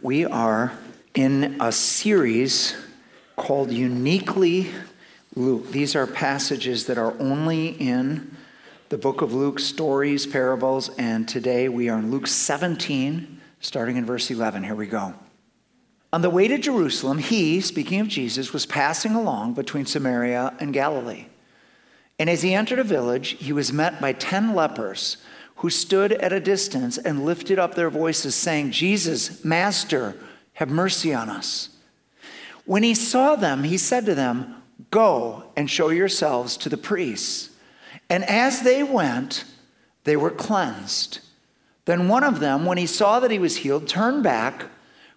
We are in a series called Uniquely Luke. These are passages that are only in the book of Luke, stories, parables, and today we are in Luke 17, starting in verse 11. Here we go. On the way to Jerusalem, he, speaking of Jesus, was passing along between Samaria and Galilee. And as he entered a village, he was met by ten lepers who stood at a distance and lifted up their voices, saying, Jesus, Master, have mercy on us. When he saw them, he said to them, Go and show yourselves to the priests. And as they went, they were cleansed. Then one of them, when he saw that he was healed, turned back,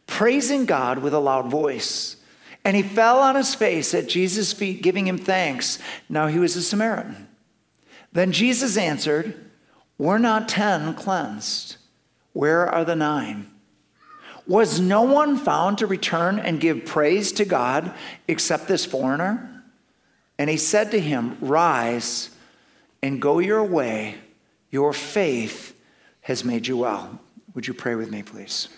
praising God with a loud voice. And he fell on his face at Jesus' feet, giving him thanks. Now he was a Samaritan. Then Jesus answered, were not ten cleansed? Where are the nine? Was no one found to return and give praise to God except this foreigner? And he said to him, Rise and go your way. Your faith has made you well. Would you pray with me, please?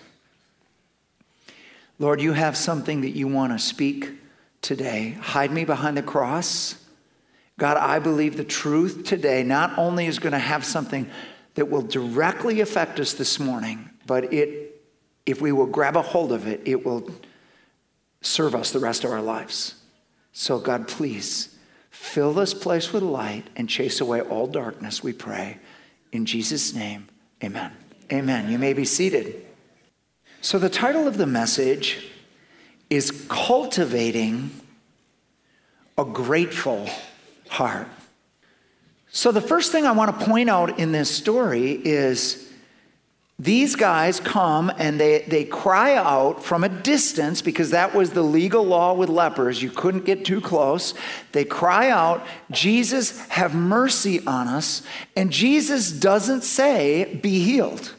Lord, you have something that you want to speak today. Hide me behind the cross. God, I believe the truth today not only is going to have something that will directly affect us this morning, but it, if we will grab a hold of it, it will serve us the rest of our lives. So, God, please fill this place with light and chase away all darkness, we pray. In Jesus' name, amen. Amen. You may be seated. So, the title of the message is Cultivating a Grateful heart. So, the first thing I want to point out in this story is these guys come and they, they cry out from a distance because that was the legal law with lepers. You couldn't get too close. They cry out, Jesus, have mercy on us. And Jesus doesn't say, be healed.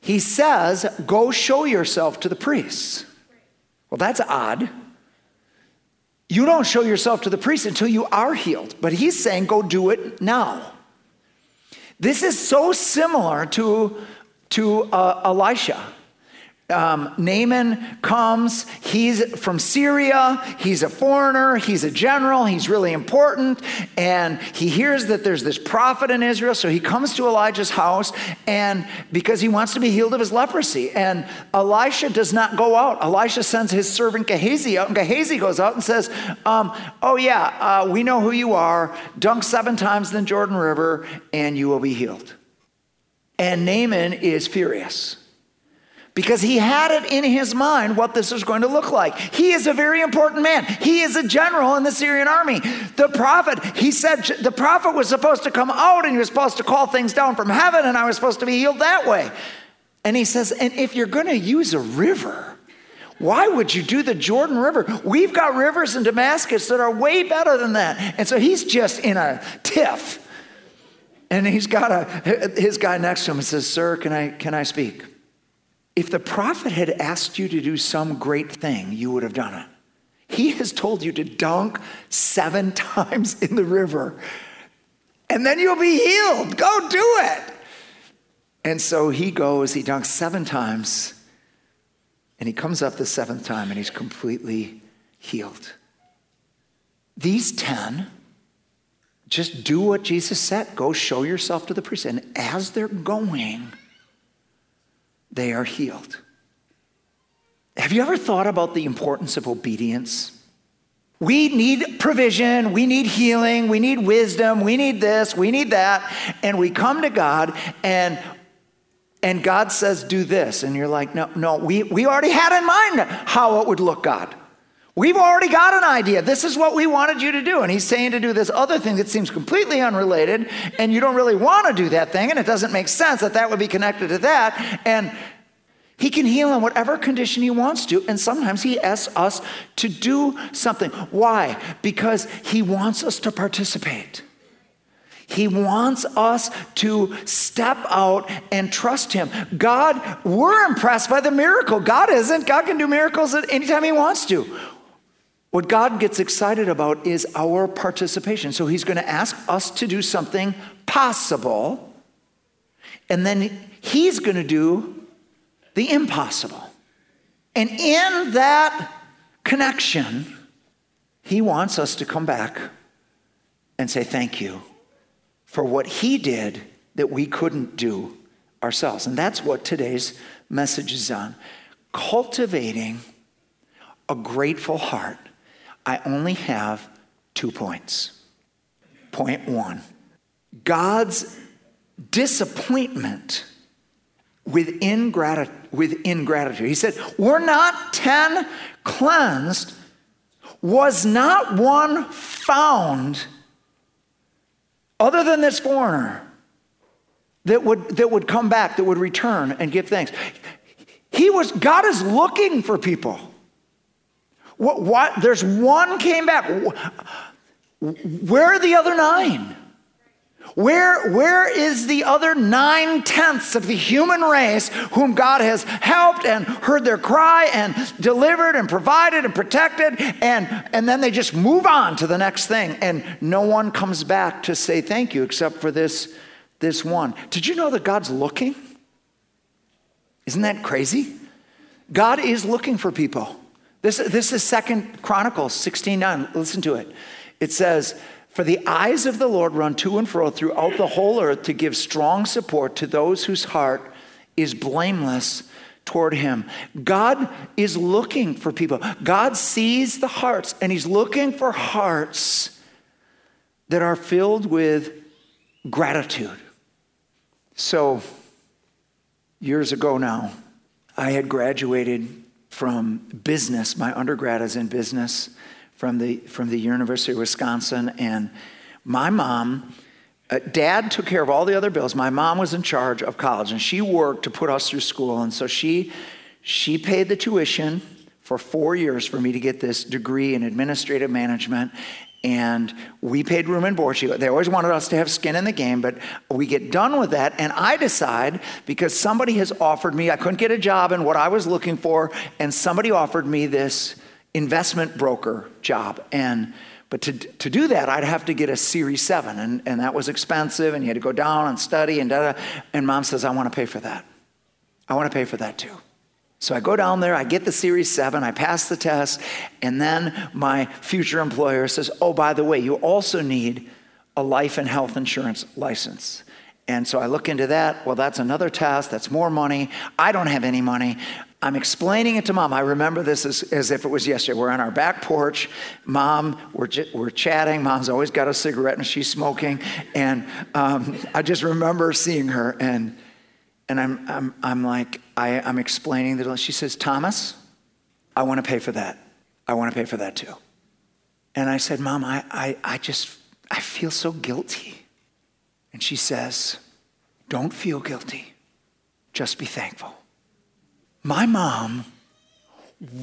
He says, go show yourself to the priests. Well, that's odd you don't show yourself to the priest until you are healed. But he's saying, go do it now. This is so similar to, to uh, Elisha um, Naaman comes. He's from Syria. He's a foreigner. He's a general. He's really important. And he hears that there's this prophet in Israel. So he comes to Elijah's house and because he wants to be healed of his leprosy. And Elisha does not go out. Elisha sends his servant Gehazi out. And Gehazi goes out and says, um, Oh, yeah, uh, we know who you are. Dunk seven times in the Jordan River and you will be healed. And Naaman is furious because he had it in his mind what this was going to look like. He is a very important man. He is a general in the Syrian army. The prophet, he said, the prophet was supposed to come out and he was supposed to call things down from heaven and I was supposed to be healed that way. And he says, and if you're going to use a river, why would you do the Jordan River? We've got rivers in Damascus that are way better than that. And so he's just in a tiff. And he's got a, his guy next to him and says, Sir, can I, can I speak? If the prophet had asked you to do some great thing, you would have done it. He has told you to dunk seven times in the river, and then you'll be healed. Go do it. And so he goes, he dunks seven times, and he comes up the seventh time, and he's completely healed. These 10 just do what Jesus said go show yourself to the priest. And as they're going, they are healed. Have you ever thought about the importance of obedience? We need provision, we need healing, we need wisdom, we need this, we need that. And we come to God and and God says, do this. And you're like, no, no, we, we already had in mind how it would look, God. We've already got an idea. This is what we wanted you to do. And he's saying to do this other thing that seems completely unrelated, and you don't really want to do that thing, and it doesn't make sense that that would be connected to that. And he can heal in whatever condition he wants to, and sometimes he asks us to do something. Why? Because he wants us to participate. He wants us to step out and trust Him. God, we're impressed by the miracle. God isn't. God can do miracles at any time He wants to. What God gets excited about is our participation. So He's going to ask us to do something possible, and then He's going to do the impossible. And in that connection, he wants us to come back and say thank you for what he did that we couldn't do ourselves. And that's what today's message is on cultivating a grateful heart. I only have two points. Point one God's disappointment with, ingrat- with ingratitude. He said, We're not 10 cleansed, was not one found other than this foreigner that would, that would come back, that would return and give thanks. He was, God is looking for people. What, what, there's one came back. Where are the other nine? Where, where is the other nine tenths of the human race whom God has helped and heard their cry and delivered and provided and protected? And, and then they just move on to the next thing. And no one comes back to say thank you except for this, this one. Did you know that God's looking? Isn't that crazy? God is looking for people. This, this is Second Chronicles 16 9. Listen to it. It says, for the eyes of the Lord run to and fro throughout the whole earth to give strong support to those whose heart is blameless toward him. God is looking for people. God sees the hearts, and he's looking for hearts that are filled with gratitude. So, years ago now, I had graduated from business. My undergrad is in business from the, from the University of Wisconsin. And my mom, uh, dad took care of all the other bills. My mom was in charge of college and she worked to put us through school. And so she, she paid the tuition for four years for me to get this degree in administrative management. And we paid room and board. She, they always wanted us to have skin in the game, but we get done with that. And I decide, because somebody has offered me, I couldn't get a job in what I was looking for, and somebody offered me this investment broker job. And but to, to do that, I'd have to get a Series 7, and, and that was expensive, and you had to go down and study, and da, da. And mom says, I want to pay for that. I want to pay for that too. So I go down there, I get the Series 7, I pass the test, and then my future employer says, Oh, by the way, you also need a life and health insurance license. And so I look into that. Well, that's another test. That's more money. I don't have any money. I'm explaining it to mom. I remember this as, as if it was yesterday. We're on our back porch. Mom, we're, we're chatting. Mom's always got a cigarette and she's smoking. And um, I just remember seeing her. And, and I'm, I'm, I'm like, I, I'm explaining that. She says, Thomas, I want to pay for that. I want to pay for that too. And I said, Mom, I, I, I just, I feel so guilty. And she says, Don't feel guilty. Just be thankful. My mom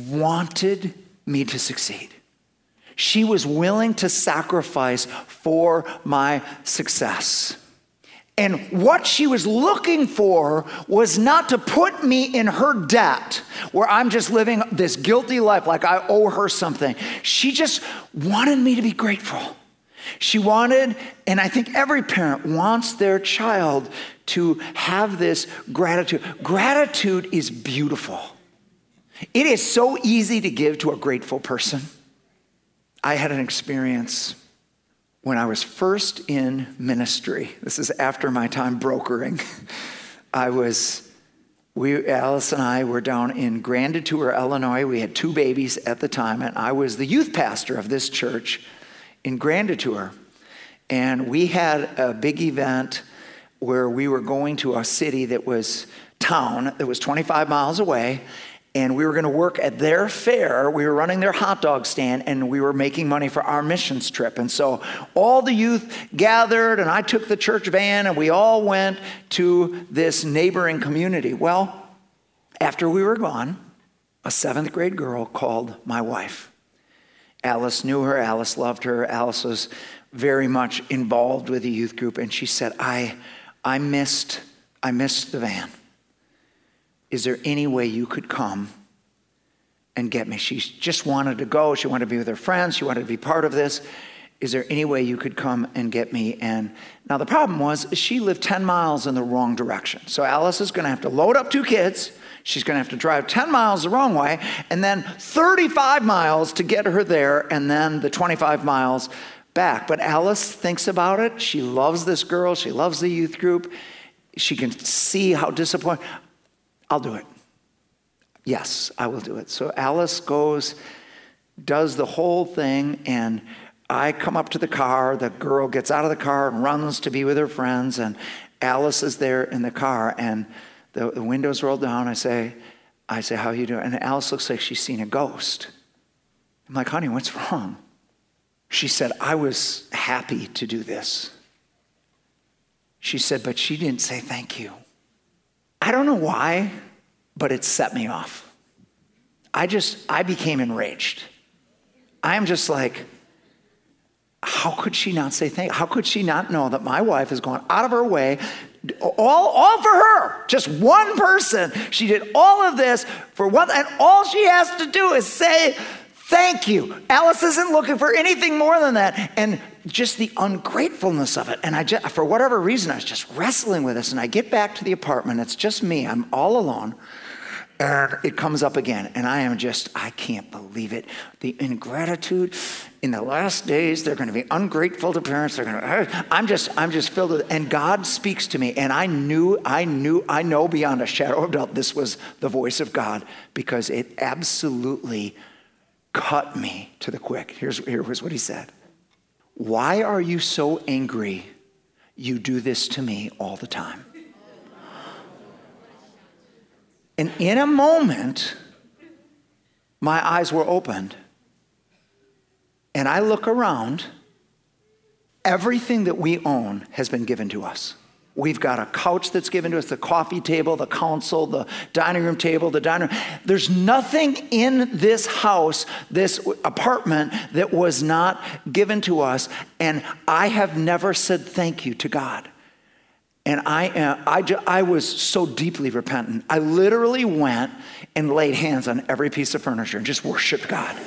wanted me to succeed. She was willing to sacrifice for my success. And what she was looking for was not to put me in her debt, where I'm just living this guilty life like I owe her something. She just wanted me to be grateful. She wanted, and I think every parent wants their child to have this gratitude. Gratitude is beautiful. It is so easy to give to a grateful person. I had an experience when I was first in ministry. This is after my time brokering. I was, we, Alice and I were down in Grand Detour, Illinois. We had two babies at the time, and I was the youth pastor of this church in Grand Detour. And we had a big event where we were going to a city that was town that was 25 miles away and we were going to work at their fair. We were running their hot dog stand and we were making money for our missions trip. And so all the youth gathered and I took the church van and we all went to this neighboring community. Well, after we were gone, a seventh grade girl called my wife. Alice knew her, Alice loved her, Alice was very much involved with the youth group, and she said, I, I missed, I missed the van. Is there any way you could come and get me? She just wanted to go. She wanted to be with her friends. She wanted to be part of this. Is there any way you could come and get me? And now the problem was she lived 10 miles in the wrong direction. So Alice is going to have to load up two kids. She's going to have to drive 10 miles the wrong way and then 35 miles to get her there and then the 25 miles back. But Alice thinks about it. She loves this girl. She loves the youth group. She can see how disappointed. I'll do it. Yes, I will do it. So Alice goes, does the whole thing, and I come up to the car. The girl gets out of the car and runs to be with her friends, and Alice is there in the car, and the, the windows roll down. I say, I say, how you doing? And Alice looks like she's seen a ghost. I'm like, honey, what's wrong? She said, I was happy to do this. She said, but she didn't say thank you. I don't know why, but it set me off. I just, I became enraged. I'm just like, how could she not say thank you? How could she not know that my wife has gone out of her way, all, all for her, just one person? She did all of this for what, and all she has to do is say thank you. Alice isn't looking for anything more than that. And just the ungratefulness of it. And I just, for whatever reason, I was just wrestling with this. And I get back to the apartment. It's just me. I'm all alone. And it comes up again. And I am just, I can't believe it. The ingratitude in the last days, they're going to be ungrateful to parents. They're going to, I'm just, I'm just filled with, and God speaks to me. And I knew, I knew, I know beyond a shadow of doubt this was the voice of God because it absolutely cut me to the quick. Here's, here was what he said. Why are you so angry? You do this to me all the time. And in a moment, my eyes were opened. And I look around, everything that we own has been given to us. We've got a couch that's given to us, the coffee table, the console, the dining room table, the dining room. There's nothing in this house, this apartment, that was not given to us. And I have never said thank you to God. And I, uh, I, I was so deeply repentant. I literally went and laid hands on every piece of furniture and just worshiped God.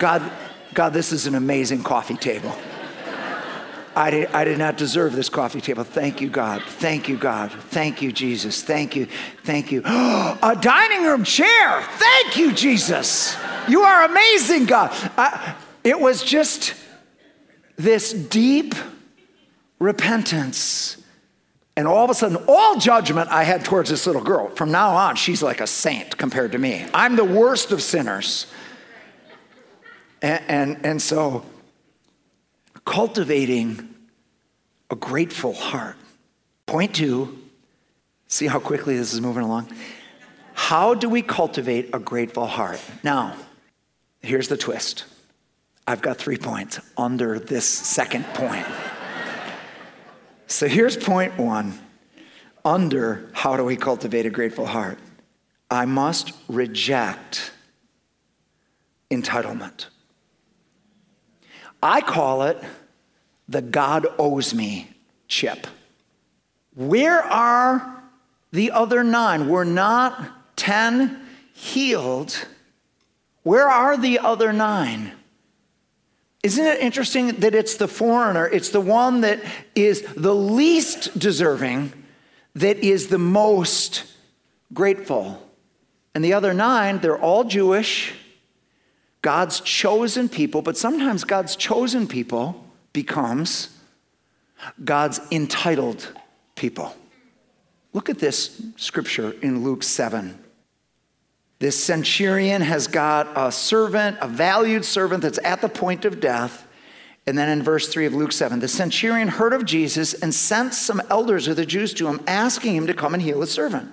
God, God, this is an amazing coffee table. I did, I did not deserve this coffee table. Thank you, God. Thank you, God. Thank you, Jesus. Thank you. Thank you. a dining room chair. Thank you, Jesus. You are amazing, God. I, it was just this deep repentance. And all of a sudden, all judgment I had towards this little girl, from now on, she's like a saint compared to me. I'm the worst of sinners. And, and, and so cultivating a grateful heart. Point two, see how quickly this is moving along? How do we cultivate a grateful heart? Now, here's the twist. I've got three points under this second point. so here's point one under how do we cultivate a grateful heart? I must reject entitlement. I call it the God owes me chip. Where are the other nine? We're not 10 healed. Where are the other nine? Isn't it interesting that it's the foreigner, it's the one that is the least deserving, that is the most grateful? And the other nine, they're all Jewish, God's chosen people, but sometimes God's chosen people becomes God's entitled people. Look at this scripture in Luke 7. This centurion has got a servant, a valued servant that's at the point of death. And then in verse 3 of Luke 7, the centurion heard of Jesus and sent some elders of the Jews to him, asking him to come and heal his servant.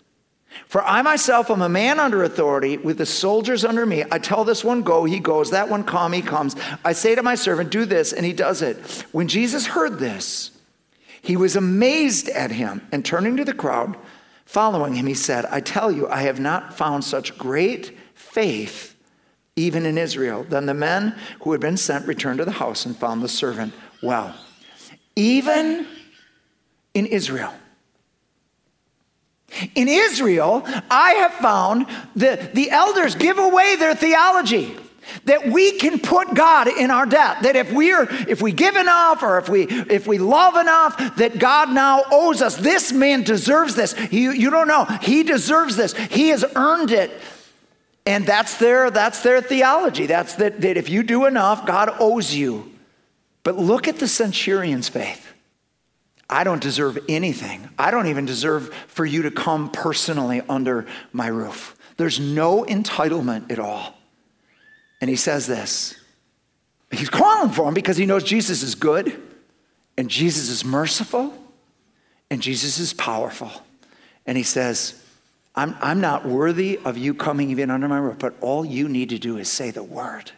For I myself am a man under authority with the soldiers under me. I tell this one, go, he goes. That one, come, he comes. I say to my servant, do this, and he does it. When Jesus heard this, he was amazed at him, and turning to the crowd, following him, he said, I tell you, I have not found such great faith even in Israel. Then the men who had been sent returned to the house and found the servant well. Even in Israel. In Israel, I have found that the elders give away their theology that we can put God in our debt. That if we are, if we give enough or if we if we love enough, that God now owes us. This man deserves this. You, you don't know. He deserves this. He has earned it. And that's their that's their theology. That's that, that if you do enough, God owes you. But look at the centurion's faith. I don't deserve anything. I don't even deserve for you to come personally under my roof. There's no entitlement at all. And he says this He's calling for him because he knows Jesus is good, and Jesus is merciful, and Jesus is powerful. And he says, I'm, I'm not worthy of you coming even under my roof, but all you need to do is say the word.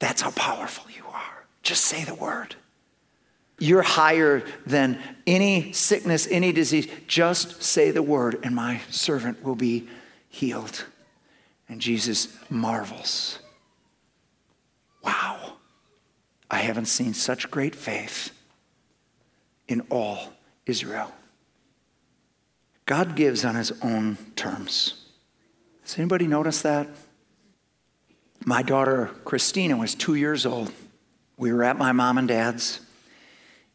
That's how powerful you are. Just say the word. You're higher than any sickness, any disease. Just say the word, and my servant will be healed. And Jesus marvels. Wow, I haven't seen such great faith in all Israel. God gives on his own terms. Has anybody noticed that? My daughter Christina was two years old. We were at my mom and dad's,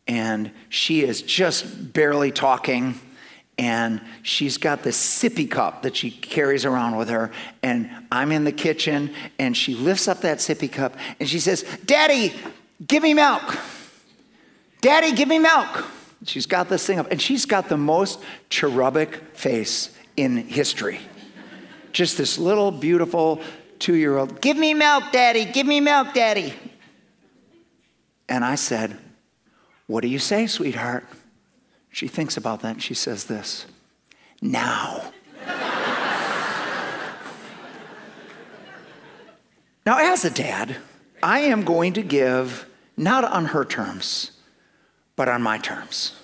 and she is just barely talking and she's got this sippy cup that she carries around with her and i'm in the kitchen and she lifts up that sippy cup and she says daddy give me milk. Daddy give me milk. She's got this thing up and she's got the most cherubic face in history. Just this little beautiful two-year-old give me milk daddy give me milk daddy. And i said what do you say sweetheart she thinks about that she says this now. now, as a dad, I am going to give not on her terms, but on my terms.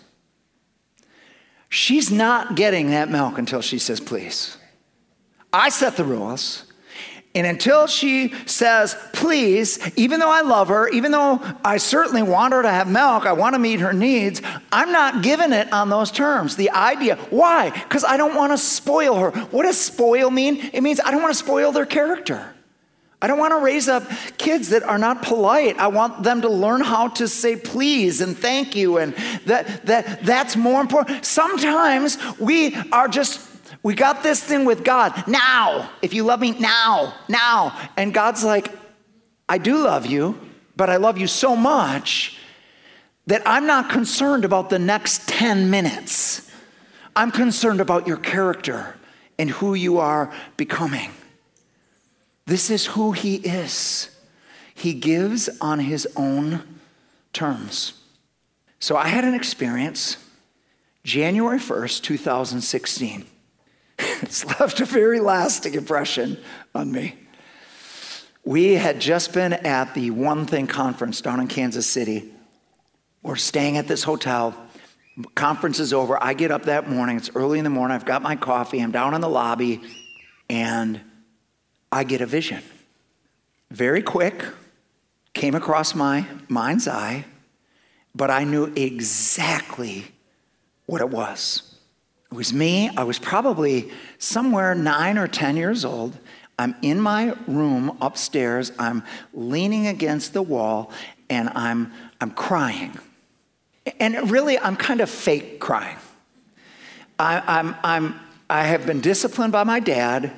She's not getting that milk until she says, please. I set the rules. And until she says, please, even though I love her, even though I certainly want her to have milk, I want to meet her needs, I'm not giving it on those terms. The idea, why? Because I don't want to spoil her. What does spoil mean? It means I don't want to spoil their character. I don't want to raise up kids that are not polite. I want them to learn how to say please and thank you and that that that's more important. Sometimes we are just we got this thing with God. Now, if you love me, now, now. And God's like, I do love you, but I love you so much that I'm not concerned about the next 10 minutes. I'm concerned about your character and who you are becoming. This is who He is. He gives on His own terms. So I had an experience January 1st, 2016. it's left a very lasting impression on me. We had just been at the One Thing conference down in Kansas City. We're staying at this hotel. Conference is over. I get up that morning. It's early in the morning. I've got my coffee. I'm down in the lobby, and I get a vision. Very quick, came across my mind's eye, but I knew exactly what it was. It was me. I was probably somewhere nine or 10 years old. I'm in my room upstairs. I'm leaning against the wall and I'm, I'm crying. And really, I'm kind of fake crying. I, I'm, I'm, I have been disciplined by my dad,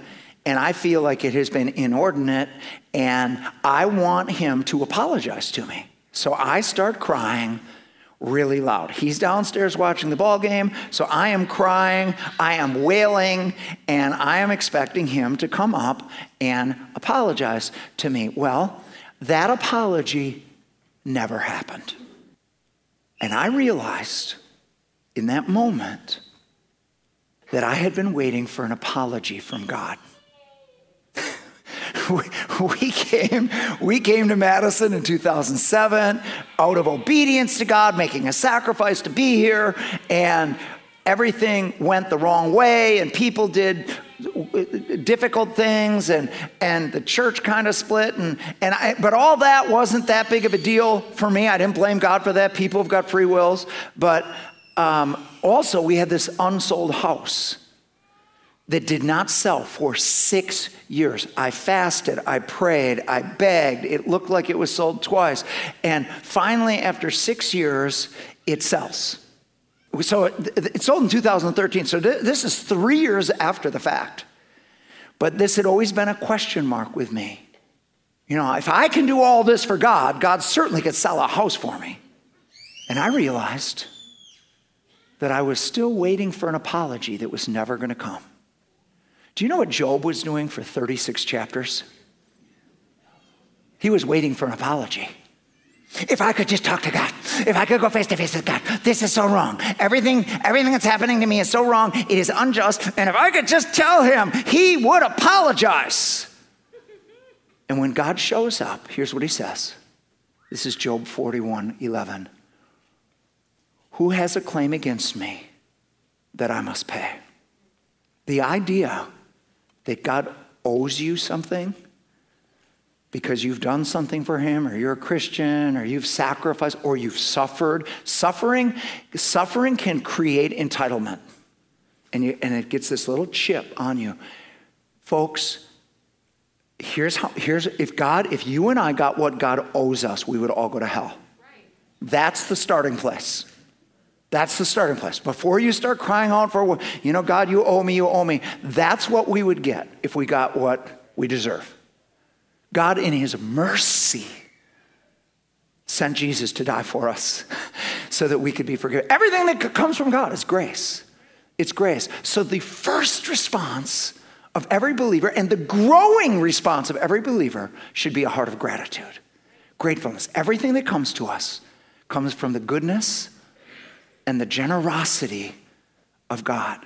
and I feel like it has been inordinate, and I want him to apologize to me. So I start crying really loud. He's downstairs watching the ball game, so I am crying, I am wailing, and I am expecting him to come up and apologize to me. Well, that apology never happened. And I realized in that moment that I had been waiting for an apology from God. we came, we came to Madison in 2007 out of obedience to God, making a sacrifice to be here. And everything went the wrong way and people did difficult things and, and the church kind of split and, and I, but all that wasn't that big of a deal for me. I didn't blame god for that. People have got free wills. But um, also we had this unsold house that did not sell for six years. I fasted, I prayed, I begged. It looked like it was sold twice. And finally, after six years, it sells. So it sold in 2013. So this is three years after the fact. But this had always been a question mark with me. You know, if I can do all this for God, God certainly could sell a house for me. And I realized that I was still waiting for an apology that was never going to come. Do you know what Job was doing for 36 chapters? He was waiting for an apology. If I could just talk to God, if I could go face to face with God, this is so wrong. Everything, everything that's happening to me is so wrong. It is unjust. And if I could just tell him, he would apologize. And when God shows up, here's what he says. This is Job 41 11. Who has a claim against me that I must pay? The idea that God owes you something because you've done something for him or you're a Christian or you've sacrificed or you've suffered. Suffering, suffering can create entitlement. And, you, and it gets this little chip on you. Folks, here's how here's if God, if you and I got what God owes us, we would all go to hell. That's the starting place. That's the starting place. Before you start crying out for, you know, God, you owe me, you owe me, that's what we would get if we got what we deserve. God, in His mercy, sent Jesus to die for us so that we could be forgiven. Everything that comes from God is grace. It's grace. So the first response of every believer and the growing response of every believer should be a heart of gratitude, gratefulness. Everything that comes to us comes from the goodness and the generosity of God.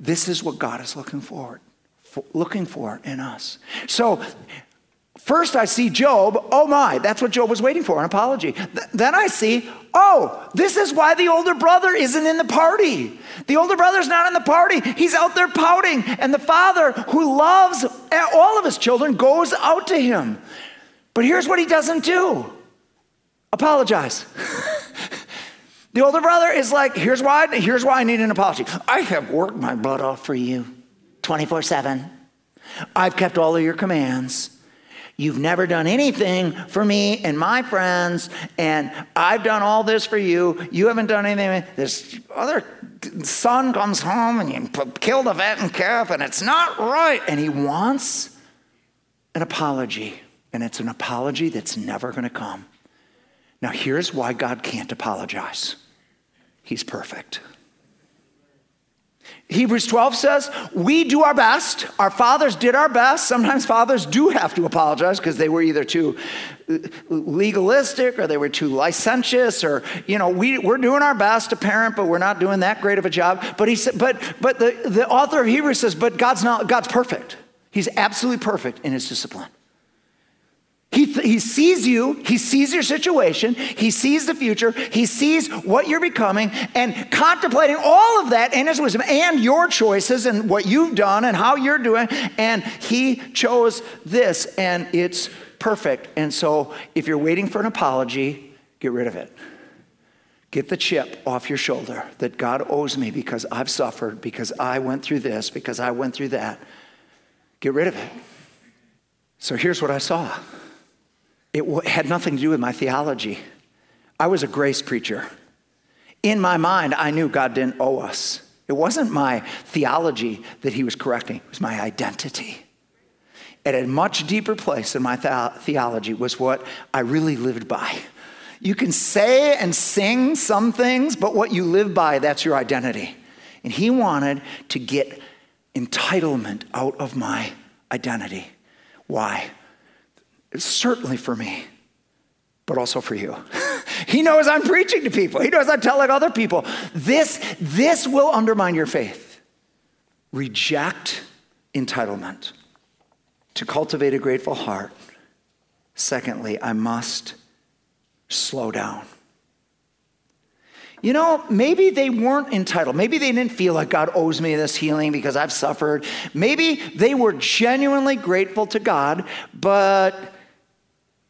This is what God is looking forward, for, looking for in us. So First, I see Job, oh my, that's what Job was waiting for, an apology. Th- then I see, oh, this is why the older brother isn't in the party. The older brother's not in the party. He's out there pouting. And the father, who loves eh, all of his children, goes out to him. But here's what he doesn't do apologize. The older brother is like, here's why, here's why I need an apology. I have worked my butt off for you 24 7. I've kept all of your commands. You've never done anything for me and my friends, and I've done all this for you. You haven't done anything. This other son comes home and you kill the fattened calf, and it's not right. And he wants an apology, and it's an apology that's never going to come. Now, here's why God can't apologize. He's perfect. Hebrews 12 says, We do our best. Our fathers did our best. Sometimes fathers do have to apologize because they were either too uh, legalistic or they were too licentious or, you know, we, we're doing our best to parent, but we're not doing that great of a job. But he said, but, but the, the author of Hebrews says, But God's not, God's perfect. He's absolutely perfect in his discipline. He, he sees you, he sees your situation, he sees the future, he sees what you're becoming, and contemplating all of that in his wisdom and your choices and what you've done and how you're doing. And he chose this, and it's perfect. And so if you're waiting for an apology, get rid of it. Get the chip off your shoulder that God owes me because I've suffered, because I went through this, because I went through that. Get rid of it. So here's what I saw it had nothing to do with my theology. I was a grace preacher. In my mind, I knew God didn't owe us. It wasn't my theology that he was correcting, it was my identity. At a much deeper place in my the- theology was what I really lived by. You can say and sing some things, but what you live by, that's your identity. And he wanted to get entitlement out of my identity. Why? Certainly for me, but also for you. he knows I'm preaching to people. He knows I'm telling other people. This, this will undermine your faith. Reject entitlement. To cultivate a grateful heart, secondly, I must slow down. you know, maybe they weren't entitled. Maybe they didn't feel like God owes me this healing because I've suffered. Maybe they were genuinely grateful to God, but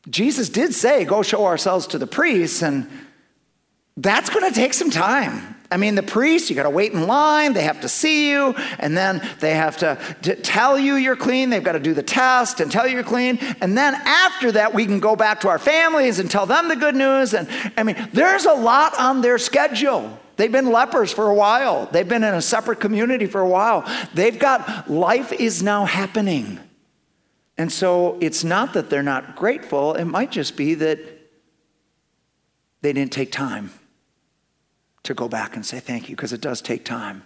Jesus did say, go show ourselves to the priests, and that's going to take some time. I mean, the priests, you got to wait in line. They have to see you, and then they have to, tell you you're clean. They've got to do the test and tell you you're clean. And then after that, we can go back to our families and tell them the good news. And I mean, there's a lot on their schedule. They've been lepers for a while, they've been in a separate community for a while. They've got life is now happening. And so it's not that they're not grateful, it might just be that they didn't take time to go back and say thank you because it does take time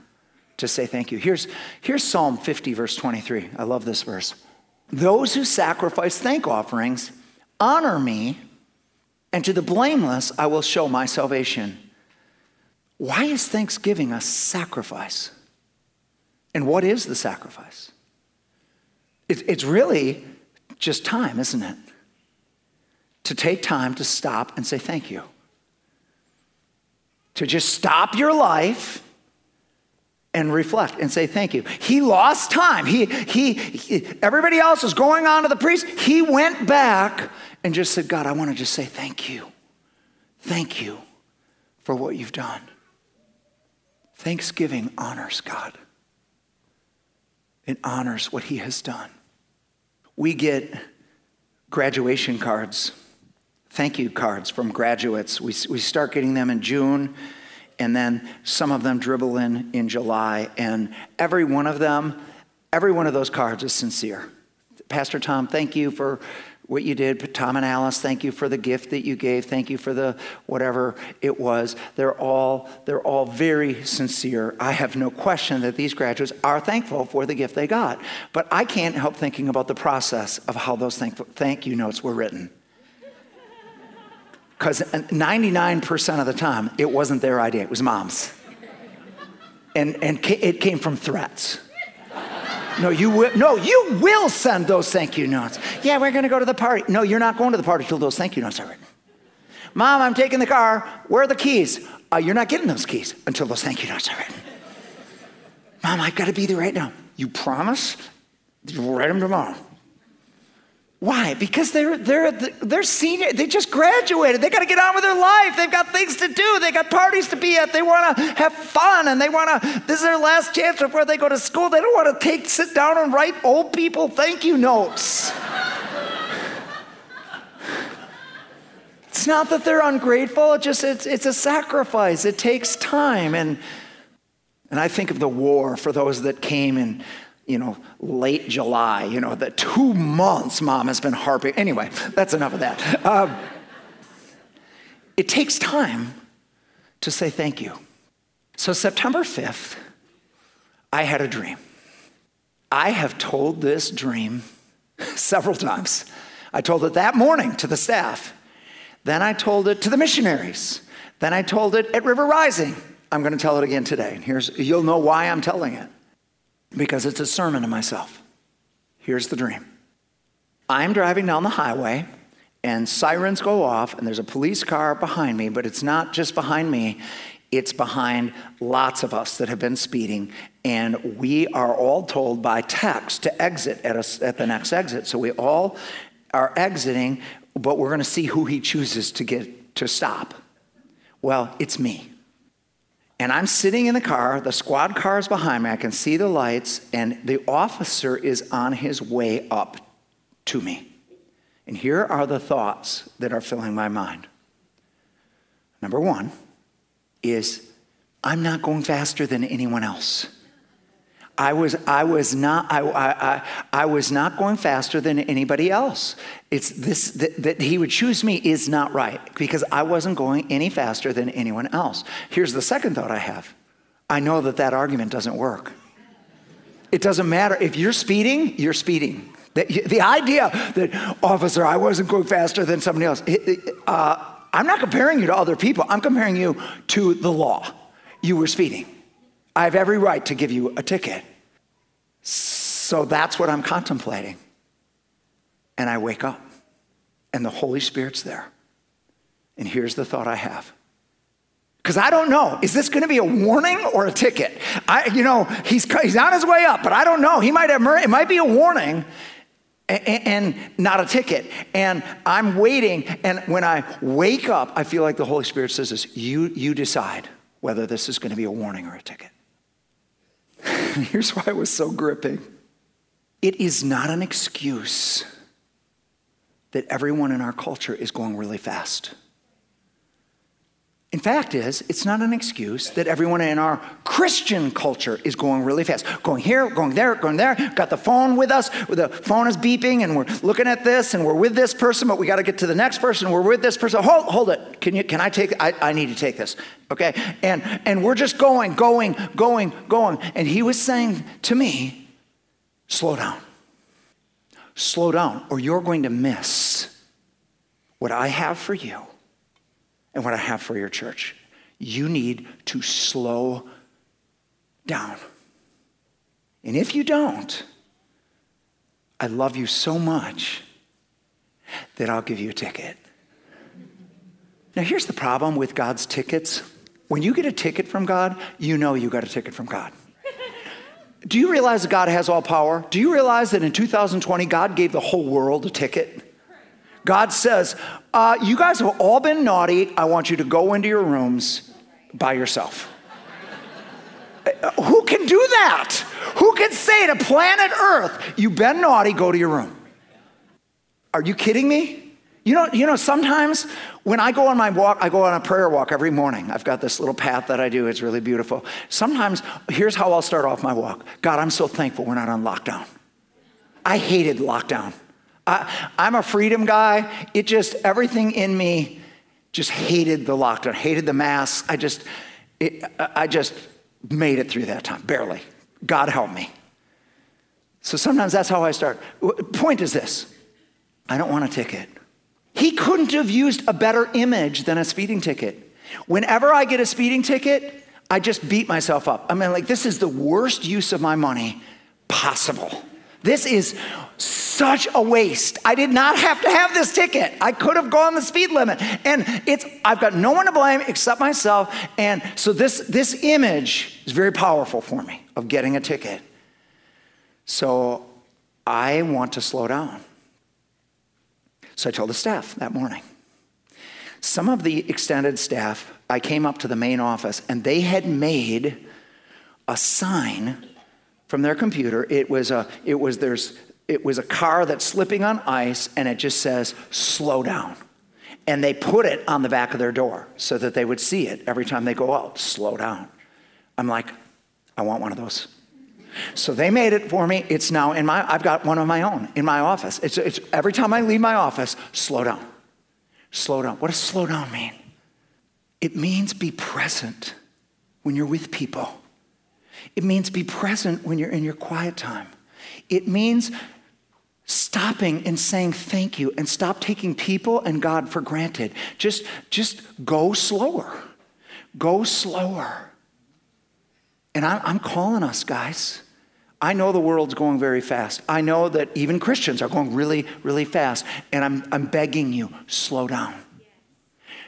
to say thank you. Here's, here's Psalm 50, verse 23. I love this verse. Those who sacrifice thank offerings honor me, and to the blameless I will show my salvation. Why is thanksgiving a sacrifice? And what is the sacrifice? It's really just time, isn't it? To take time to stop and say thank you to just stop your life and reflect and say thank you. He lost time. He, he, he, everybody else was going on to the priest. He went back and just said, God, I want to just say thank you. Thank you for what you've done. Thanksgiving honors God. It honors what he has done. We get graduation cards thank you cards from graduates. We, we start getting them in June, and then some of them dribble in in July. And every one of them, every one of those cards is sincere. Pastor Tom, thank you for what you did. Tom and Alice, thank you for the gift that you gave. Thank you for the whatever it was. They're all they're all very sincere. I have no question that these graduates are thankful for the gift they got. But I can't help thinking about the process of how those thank, thank you notes were written. Because 99% of the time, it wasn't their idea, it was mom's. And, and it came from threats. No, you will, no, you will send those thank you notes. Yeah, we're gonna go to the party. No, you're not going to the party till those thank you notes are written. Mom, I'm taking the car. Where are the keys? Uh, you're not getting those keys until those thank you notes are written. Mom, I've got to be there right now. You promise? You write them tomorrow. Why? Because they're, they're, they're senior, they just graduated. They got to get on with their life. They've got things to do. They got parties to be at. They want to have fun and they want to, this is their last chance before they go to school. They don't want to take, sit down and write old people thank you notes. it's not that they're ungrateful, it just, it's, it's a sacrifice. It takes time. And, and I think of the war for those that came and you know, late July, you know, the two months mom has been harping. Anyway, that's enough of that. Uh, it takes time to say thank you. So, September 5th, I had a dream. I have told this dream several times. I told it that morning to the staff. Then I told it to the missionaries. Then I told it at River Rising. I'm going to tell it again today. And here's you'll know why I'm telling it because it's a sermon to myself. Here's the dream I'm driving down the highway, and sirens go off, and there's a police car behind me, but it's not just behind me. It's behind lots of us that have been speeding, and we are all told by text to exit at, a, at the next exit. So we all are exiting, but we're going to see who he chooses to get to stop. Well, it's me. And I'm sitting in the car, the squad car is behind me, I can see the lights, and the officer is on his way up to me. And here are the thoughts that are filling my mind. Number one is, I'm not going faster than anyone else. I was, I was, not, I, I, I, was not going faster than anybody else. It's this, that, that he would choose me is not right because I wasn't going any faster than anyone else. Here's the second thought I have I know that that argument doesn't work. It doesn't matter. If you're speeding, you're speeding. The, the idea that, officer, I wasn't going faster than somebody else, uh, I'm not comparing you to other people, I'm comparing you to the law. You were speeding. I have every right to give you a ticket. So that's what I'm contemplating. And I wake up, and the Holy Spirit's there. And here's the thought I have Because I don't know. Is this going to be a warning or a ticket? I, you know, he's, he's on his way up, but I don't know. He might have, it might be a warning and, and not a ticket. And I'm waiting. And when I wake up, I feel like the Holy Spirit says this you, you decide whether this is going to be a warning or a ticket. Here's why it was so gripping it is not an excuse that everyone in our culture is going really fast. In fact, is it's not an excuse that everyone in our Christian culture is going really fast, going here, going there, going there. Got the phone with us. The phone is beeping, and we're looking at this, and we're with this person, but we got to get to the next person. We're with this person. Hold, hold it. Can you? Can I take? I, I need to take this. Okay, and and we're just going, going, going, going. And he was saying to me, slow down, slow down, or you're going to miss what I have for you and what I have for your church. You need to slow down. And if you don't, I love you so much that I'll give you a ticket. Now, here's the problem with God's tickets. When you get a ticket from God, you know you got a ticket from God. Do you realize that God has all power? Do you realize that in 2020, God gave the whole world a ticket? God says, uh, You guys have all been naughty. I want you to go into your rooms by yourself. Uh, who can do that? Who can say to planet Earth, You've been naughty, go to your room? Are you kidding me? You know, you know, sometimes when I go on my walk, I go on a prayer walk every morning. I've got this little path that I do, it's really beautiful. Sometimes, here's how I'll start off my walk God, I'm so thankful we're not on lockdown. I hated lockdown. I, I'm a freedom guy. It just, everything in me just hated the lockdown, hated the mask. I just, it, I just made it through that time, barely. God help me. So sometimes that's how I start. Point is this I don't want a ticket. He couldn't have used a better image than a speeding ticket. Whenever I get a speeding ticket, I just beat myself up. I mean, like, this is the worst use of my money possible. This is such a waste. I did not have to have this ticket. I could have gone the speed limit. And it's I've got no one to blame except myself. And so this this image is very powerful for me of getting a ticket. So I want to slow down. So I told the staff that morning. Some of the extended staff, I came up to the main office and they had made a sign from their computer. It was a, it was there's, it was a car that's slipping on ice, and it just says slow down. And they put it on the back of their door so that they would see it every time they go out. Slow down. I'm like, I want one of those. So they made it for me. It's now in my, I've got one of my own in my office. It's, it's every time I leave my office, slow down. Slow down. What does slow down mean? It means be present when you're with people. It means be present when you're in your quiet time. It means stopping and saying thank you and stop taking people and God for granted. Just, just go slower. Go slower. And I'm, I'm calling us, guys. I know the world's going very fast. I know that even Christians are going really, really fast. And I'm, I'm begging you, slow down.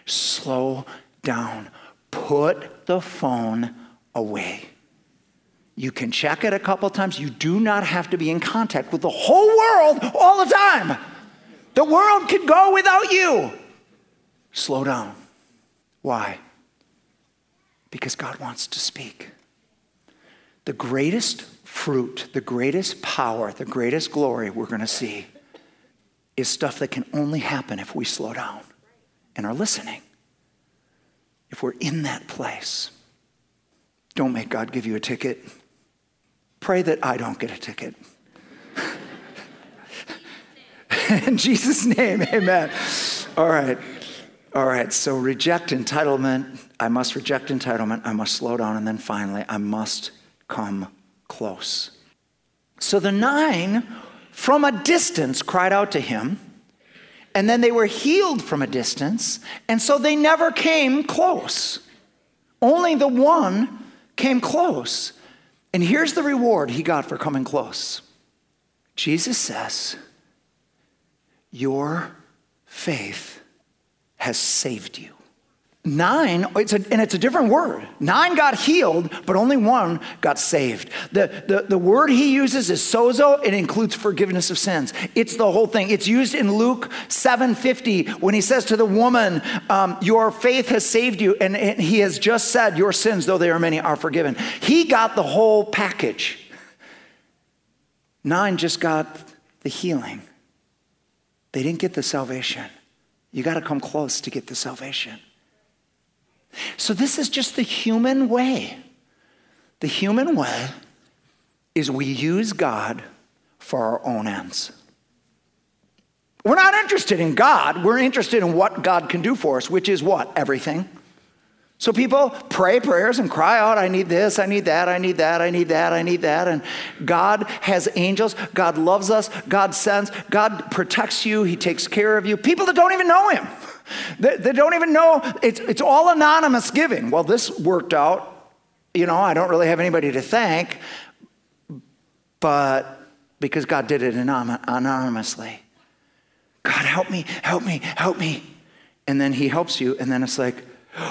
Slow down. Put the phone away. You can check it a couple times. You do not have to be in contact with the whole world all the time. The world can go without you. Slow down. Why? Because God wants to speak. The greatest fruit, the greatest power, the greatest glory we're going to see is stuff that can only happen if we slow down and are listening. If we're in that place. Don't make God give you a ticket. Pray that I don't get a ticket. In Jesus' name, amen. All right. All right. So reject entitlement. I must reject entitlement. I must slow down. And then finally, I must come close. So the nine from a distance cried out to him. And then they were healed from a distance. And so they never came close. Only the one came close. And here's the reward he got for coming close Jesus says, Your faith has saved you. Nine, it's a, and it's a different word. Nine got healed, but only one got saved. The, the, the word he uses is sozo. It includes forgiveness of sins. It's the whole thing. It's used in Luke 7.50 when he says to the woman, um, your faith has saved you. And, and he has just said, your sins, though they are many, are forgiven. He got the whole package. Nine just got the healing. They didn't get the salvation. You got to come close to get the salvation. So, this is just the human way. The human way is we use God for our own ends. We're not interested in God, we're interested in what God can do for us, which is what? Everything. So people pray prayers and cry out, I need this, I need that, I need that, I need that, I need that. And God has angels. God loves us. God sends. God protects you. He takes care of you. People that don't even know Him. They, they don't even know. It's, it's all anonymous giving. Well, this worked out. You know, I don't really have anybody to thank, but because God did it anonymously. God, help me, help me, help me. And then He helps you, and then it's like,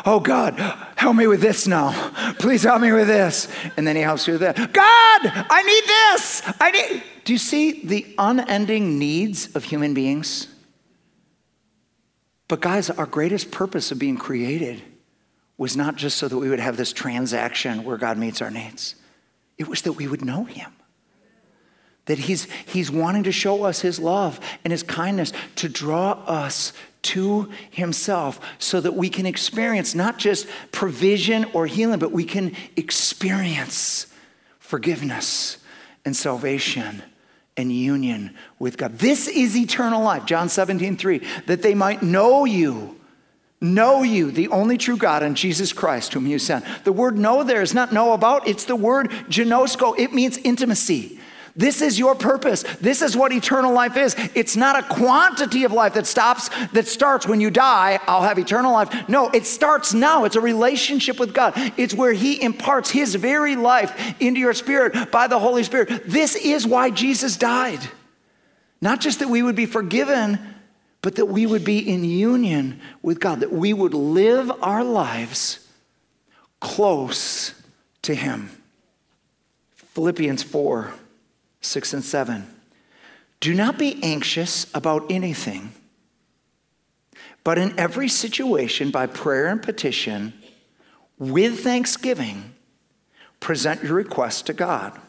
Oh God, help me with this now. Please help me with this. And then he helps you with that. God, I need this. I need. Do you see the unending needs of human beings? But, guys, our greatest purpose of being created was not just so that we would have this transaction where God meets our needs, it was that we would know Him. That he's, he's wanting to show us His love and His kindness to draw us to Himself so that we can experience not just provision or healing, but we can experience forgiveness and salvation and union with God. This is eternal life, John 17, 3, that they might know you, know you, the only true God, and Jesus Christ, whom you sent. The word know there is not know about, it's the word ginosko. It means intimacy. This is your purpose. This is what eternal life is. It's not a quantity of life that stops, that starts when you die, I'll have eternal life. No, it starts now. It's a relationship with God. It's where He imparts His very life into your spirit by the Holy Spirit. This is why Jesus died. Not just that we would be forgiven, but that we would be in union with God, that we would live our lives close to Him. Philippians 4 6 and 7. Do not be anxious about anything, but in every situation, by prayer and petition, with thanksgiving, present your requests to God.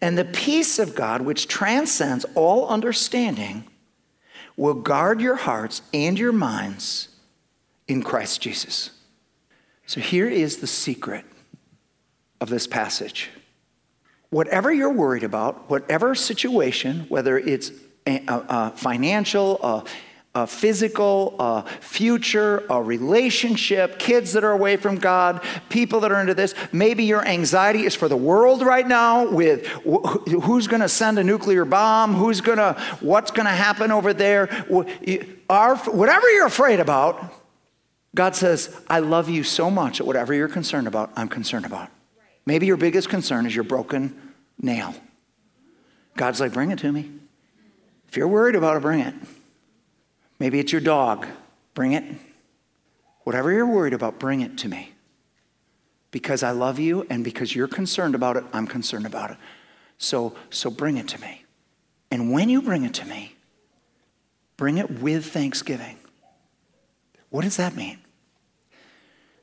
And the peace of God, which transcends all understanding, will guard your hearts and your minds in Christ Jesus. So here is the secret of this passage whatever you're worried about, whatever situation, whether it's a, a, a financial, a, physical, a future, a relationship, kids that are away from God, people that are into this. Maybe your anxiety is for the world right now with who's going to send a nuclear bomb, who's going to, what's going to happen over there. Whatever you're afraid about, God says, I love you so much that whatever you're concerned about, I'm concerned about. Maybe your biggest concern is your broken nail. God's like, bring it to me. If you're worried about it, bring it. Maybe it's your dog. Bring it. Whatever you're worried about, bring it to me. Because I love you and because you're concerned about it, I'm concerned about it. So, so bring it to me. And when you bring it to me, bring it with thanksgiving. What does that mean?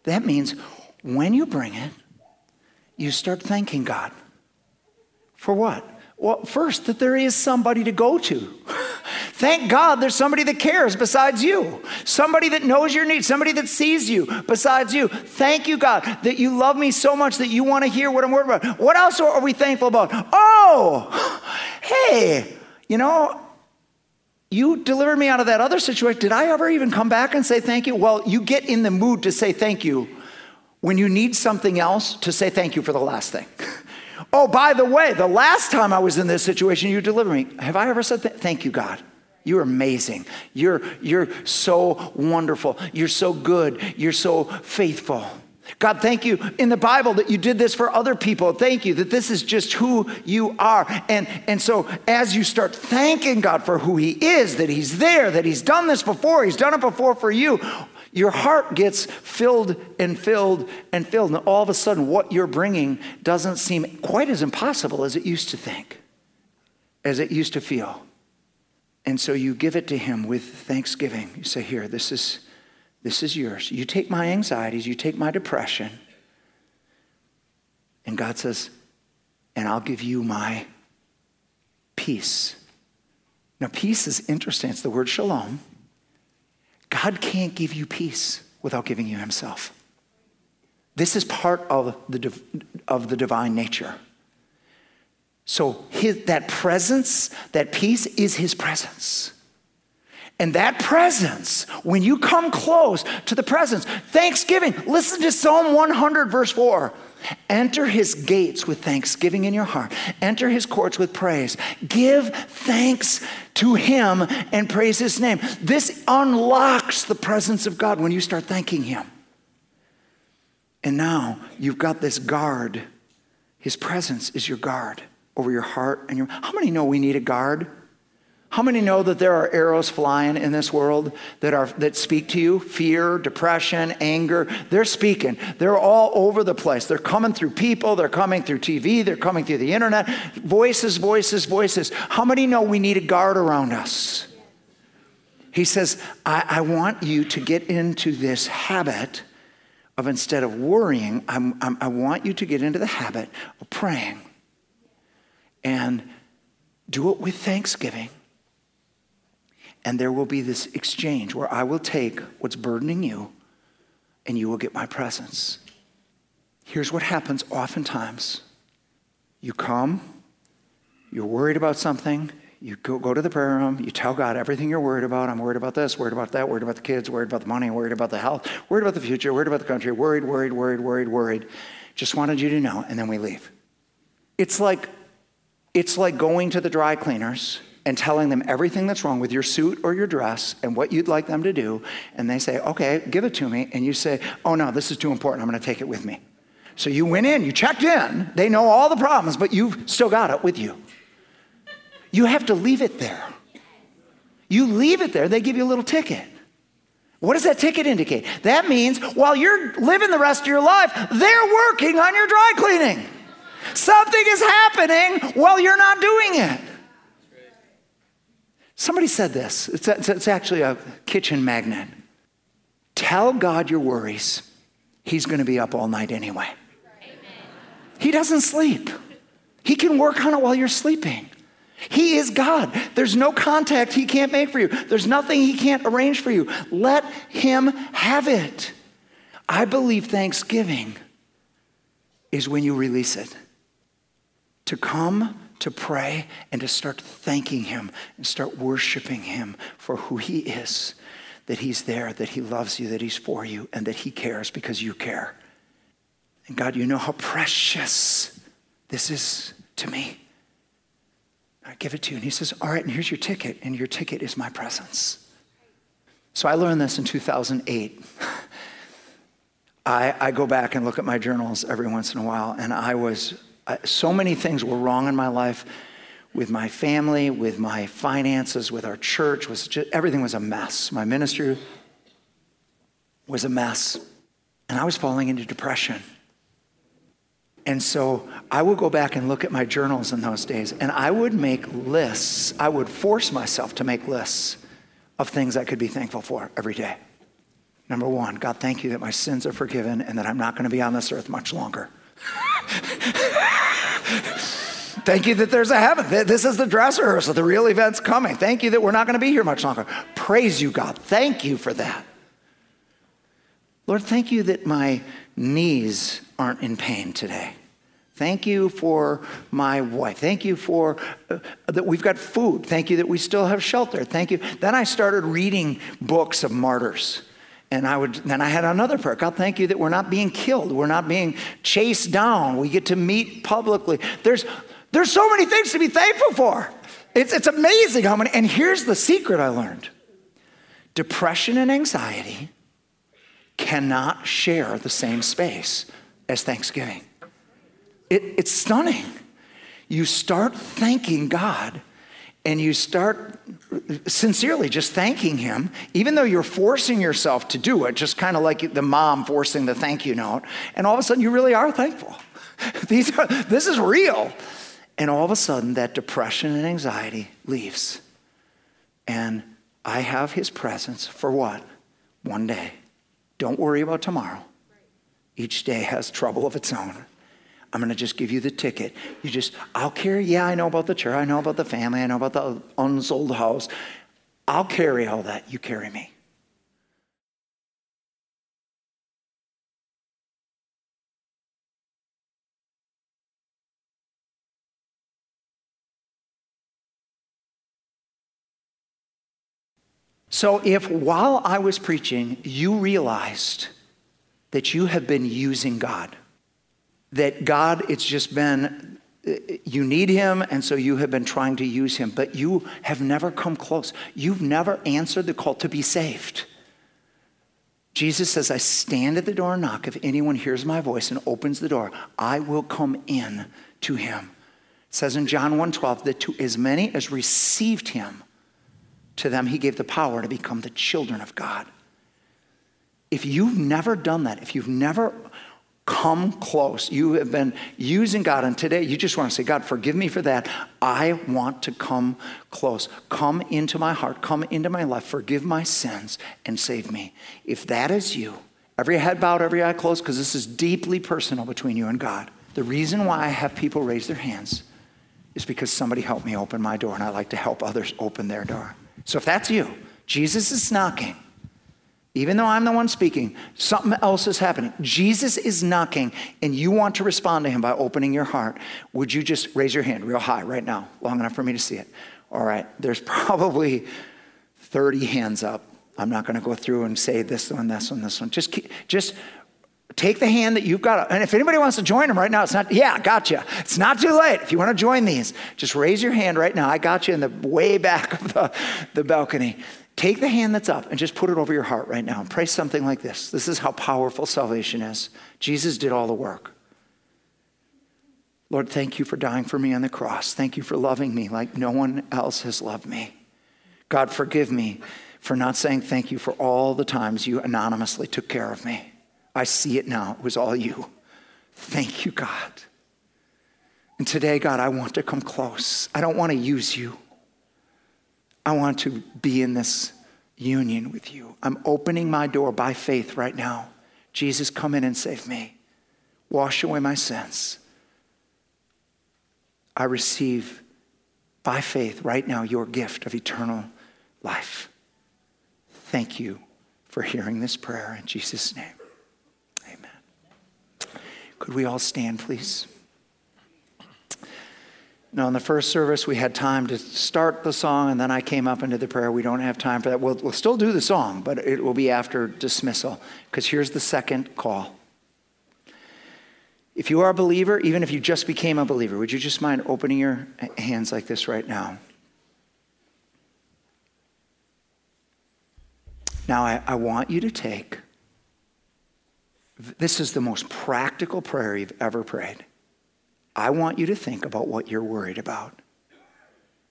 That means when you bring it, you start thanking God. For what? Well, first, that there is somebody to go to. Thank God there's somebody that cares besides you, somebody that knows your needs, somebody that sees you besides you. Thank you, God, that you love me so much that you want to hear what I'm worried about. What else are we thankful about? Oh, hey, you know, you delivered me out of that other situation. Did I ever even come back and say thank you? Well, you get in the mood to say thank you when you need something else to say thank you for the last thing. Oh, by the way, the last time I was in this situation, you delivered me. Have I ever said that? Thank you, God. You're amazing. You're, you're so wonderful. You're so good. You're so faithful. God, thank you in the Bible that you did this for other people. Thank you that this is just who you are. And, and so, as you start thanking God for who He is, that He's there, that He's done this before, He's done it before for you, Your heart gets filled and filled and filled, and all of a sudden, what you're bringing doesn't seem quite as impossible as it used to think, as it used to feel. And so you give it to Him with thanksgiving. You say, Here, this is, this is yours. You take my anxieties, you take my depression. And God says, And I'll give you my peace. Now, peace is interesting. It's the word shalom. God can't give you peace without giving you Himself. This is part of the, of the divine nature. So his, that presence, that peace is his presence. And that presence, when you come close to the presence, thanksgiving, listen to Psalm 100, verse 4. Enter his gates with thanksgiving in your heart. Enter his courts with praise. Give thanks to him and praise his name. This unlocks the presence of God when you start thanking him. And now you've got this guard. His presence is your guard over your heart and your How many know we need a guard? How many know that there are arrows flying in this world that are that speak to you? Fear, depression, anger. They're speaking. They're all over the place. They're coming through people, they're coming through TV, they're coming through the internet. Voices, voices, voices. How many know we need a guard around us? He says, I, I want you to get into this habit of instead of worrying, I'm, I'm, I want you to get into the habit of praying and do it with thanksgiving and there will be this exchange where I will take what's burdening you and you will get my presence. Here's what happens oftentimes you come, you're worried about something, you go, go to the prayer room, you tell God everything you're worried about. I'm worried about this, worried about that, worried about the kids, worried about the money, worried about the health, worried about the future, worried about the country, worried, worried, worried, worried, worried. Just wanted you to know, and then we leave. It's like it's like going to the dry cleaners and telling them everything that's wrong with your suit or your dress and what you'd like them to do. And they say, okay, give it to me. And you say, oh no, this is too important. I'm going to take it with me. So you went in, you checked in, they know all the problems, but you've still got it with you. You have to leave it there. You leave it there, they give you a little ticket. What does that ticket indicate? That means while you're living the rest of your life, they're working on your dry cleaning. Something is happening while you're not doing it. Somebody said this. It's, it's actually a kitchen magnet. Tell God your worries. He's going to be up all night anyway. He doesn't sleep. He can work on it while you're sleeping. He is God. There's no contact He can't make for you, there's nothing He can't arrange for you. Let Him have it. I believe Thanksgiving is when you release it. To come to pray and to start thanking Him and start worshiping Him for who He is that He's there, that He loves you, that He's for you, and that He cares because you care. And God, you know how precious this is to me. I give it to you. And He says, All right, and here's your ticket, and your ticket is my presence. So I learned this in 2008. I, I go back and look at my journals every once in a while, and I was so many things were wrong in my life with my family, with my finances, with our church. Was just, everything was a mess. My ministry was a mess. And I was falling into depression. And so I would go back and look at my journals in those days, and I would make lists. I would force myself to make lists of things I could be thankful for every day. Number one, God, thank you that my sins are forgiven and that I'm not going to be on this earth much longer. Thank you that there's a heaven. This is the dress rehearsal. The real event's coming. Thank you that we're not going to be here much longer. Praise you, God. Thank you for that. Lord, thank you that my knees aren't in pain today. Thank you for my wife. Thank you for uh, that we've got food. Thank you that we still have shelter. Thank you. Then I started reading books of martyrs. And I would, then I had another prayer. God, thank you that we're not being killed. We're not being chased down. We get to meet publicly. There's, there's so many things to be thankful for. It's, it's amazing how many. And here's the secret I learned depression and anxiety cannot share the same space as thanksgiving. It, it's stunning. You start thanking God and you start sincerely just thanking him, even though you're forcing yourself to do it, just kind of like the mom forcing the thank you note, and all of a sudden you really are thankful. These are, this is real. And all of a sudden, that depression and anxiety leaves. And I have his presence for what? One day. Don't worry about tomorrow. Each day has trouble of its own. I'm going to just give you the ticket. You just, I'll carry, yeah, I know about the church, I know about the family, I know about the unsold house. I'll carry all that. You carry me. So, if while I was preaching, you realized that you have been using God, that God, it's just been, uh, you need Him, and so you have been trying to use Him, but you have never come close. You've never answered the call to be saved. Jesus says, I stand at the door and knock. If anyone hears my voice and opens the door, I will come in to him. It says in John 1:12 that to as many as received him, to them he gave the power to become the children of God. If you've never done that, if you've never come close, you have been using God, and today you just want to say, God, forgive me for that. I want to come close. Come into my heart, come into my life, forgive my sins, and save me. If that is you, every head bowed, every eye closed, because this is deeply personal between you and God. The reason why I have people raise their hands is because somebody helped me open my door, and I like to help others open their door. So if that's you, Jesus is knocking. Even though I'm the one speaking, something else is happening. Jesus is knocking, and you want to respond to him by opening your heart. Would you just raise your hand real high right now, long enough for me to see it? All right, there's probably 30 hands up. I'm not going to go through and say this one, this one, this one. Just, keep, just take the hand that you've got. And if anybody wants to join them right now, it's not, yeah, gotcha. It's not too late. If you want to join these, just raise your hand right now. I got you in the way back of the, the balcony. Take the hand that's up and just put it over your heart right now and pray something like this. This is how powerful salvation is. Jesus did all the work. Lord, thank you for dying for me on the cross. Thank you for loving me like no one else has loved me. God, forgive me for not saying thank you for all the times you anonymously took care of me. I see it now. It was all you. Thank you, God. And today, God, I want to come close. I don't want to use you. I want to be in this union with you. I'm opening my door by faith right now. Jesus, come in and save me. Wash away my sins. I receive by faith right now your gift of eternal life. Thank you for hearing this prayer in Jesus' name. Amen. Could we all stand, please? Now, in the first service, we had time to start the song, and then I came up into the prayer. We don't have time for that. We'll, we'll still do the song, but it will be after dismissal, because here's the second call. If you are a believer, even if you just became a believer, would you just mind opening your hands like this right now? Now, I, I want you to take this is the most practical prayer you've ever prayed. I want you to think about what you're worried about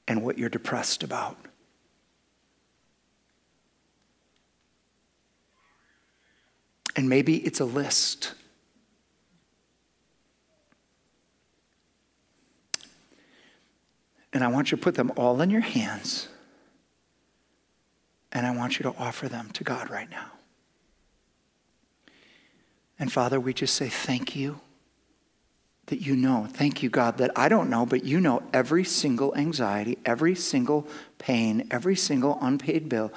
and what you're depressed about. And maybe it's a list. And I want you to put them all in your hands. And I want you to offer them to God right now. And Father, we just say thank you that you know. Thank you, God, that I don't know, but you know every single anxiety, every single pain, every single unpaid bill.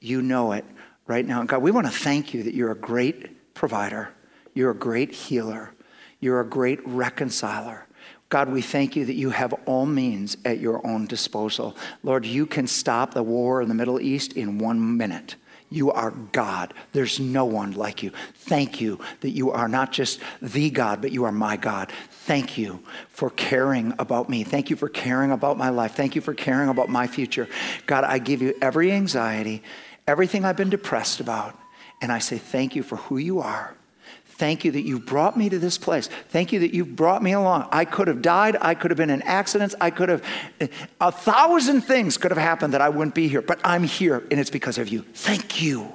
You know it right now. God, we want to thank you that you're a great provider, you're a great healer, you're a great reconciler. God, we thank you that you have all means at your own disposal. Lord, you can stop the war in the Middle East in one minute. You are God. There's no one like you. Thank you that you are not just the God, but you are my God. Thank you for caring about me. Thank you for caring about my life. Thank you for caring about my future. God, I give you every anxiety, everything I've been depressed about, and I say thank you for who you are. Thank you that you brought me to this place. Thank you that you brought me along. I could have died. I could have been in accidents. I could have, a thousand things could have happened that I wouldn't be here, but I'm here and it's because of you. Thank you.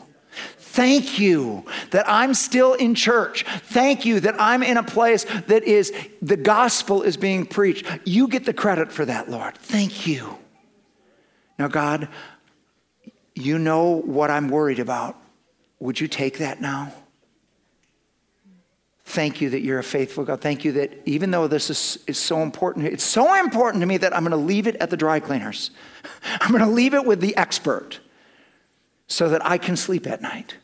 Thank you that I'm still in church. Thank you that I'm in a place that is, the gospel is being preached. You get the credit for that, Lord. Thank you. Now, God, you know what I'm worried about. Would you take that now? Thank you that you're a faithful God. Thank you that even though this is, is so important, it's so important to me that I'm going to leave it at the dry cleaners. I'm going to leave it with the expert so that I can sleep at night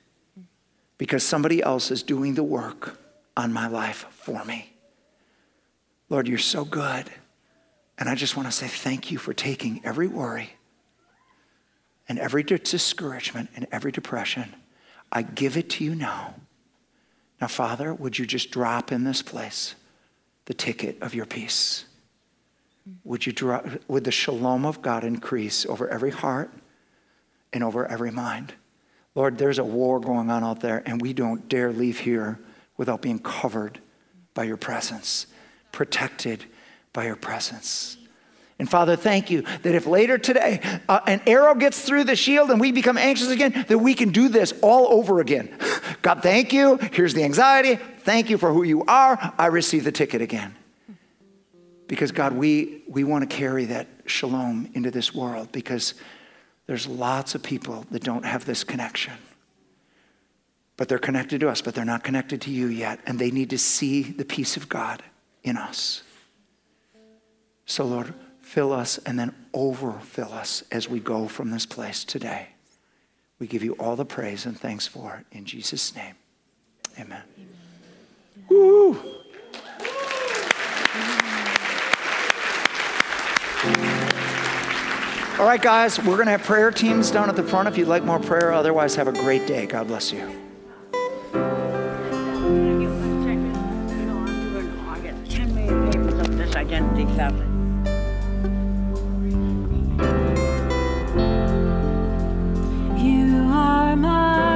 because somebody else is doing the work on my life for me. Lord, you're so good. And I just want to say thank you for taking every worry and every discouragement and every depression. I give it to you now. Now, Father, would you just drop in this place the ticket of your peace? Would, you drop, would the shalom of God increase over every heart and over every mind? Lord, there's a war going on out there, and we don't dare leave here without being covered by your presence, protected by your presence. And Father, thank you that if later today uh, an arrow gets through the shield and we become anxious again, that we can do this all over again. God, thank you. Here's the anxiety. Thank you for who you are. I receive the ticket again. Because, God, we, we want to carry that shalom into this world because there's lots of people that don't have this connection. But they're connected to us, but they're not connected to you yet. And they need to see the peace of God in us. So, Lord, fill us and then overfill us as we go from this place today. We give you all the praise and thanks for it in Jesus' name. Amen. Amen. Woo! All right, guys, we're going to have prayer teams down at the front if you'd like more prayer. Otherwise, have a great day. God bless you. identity. Treasure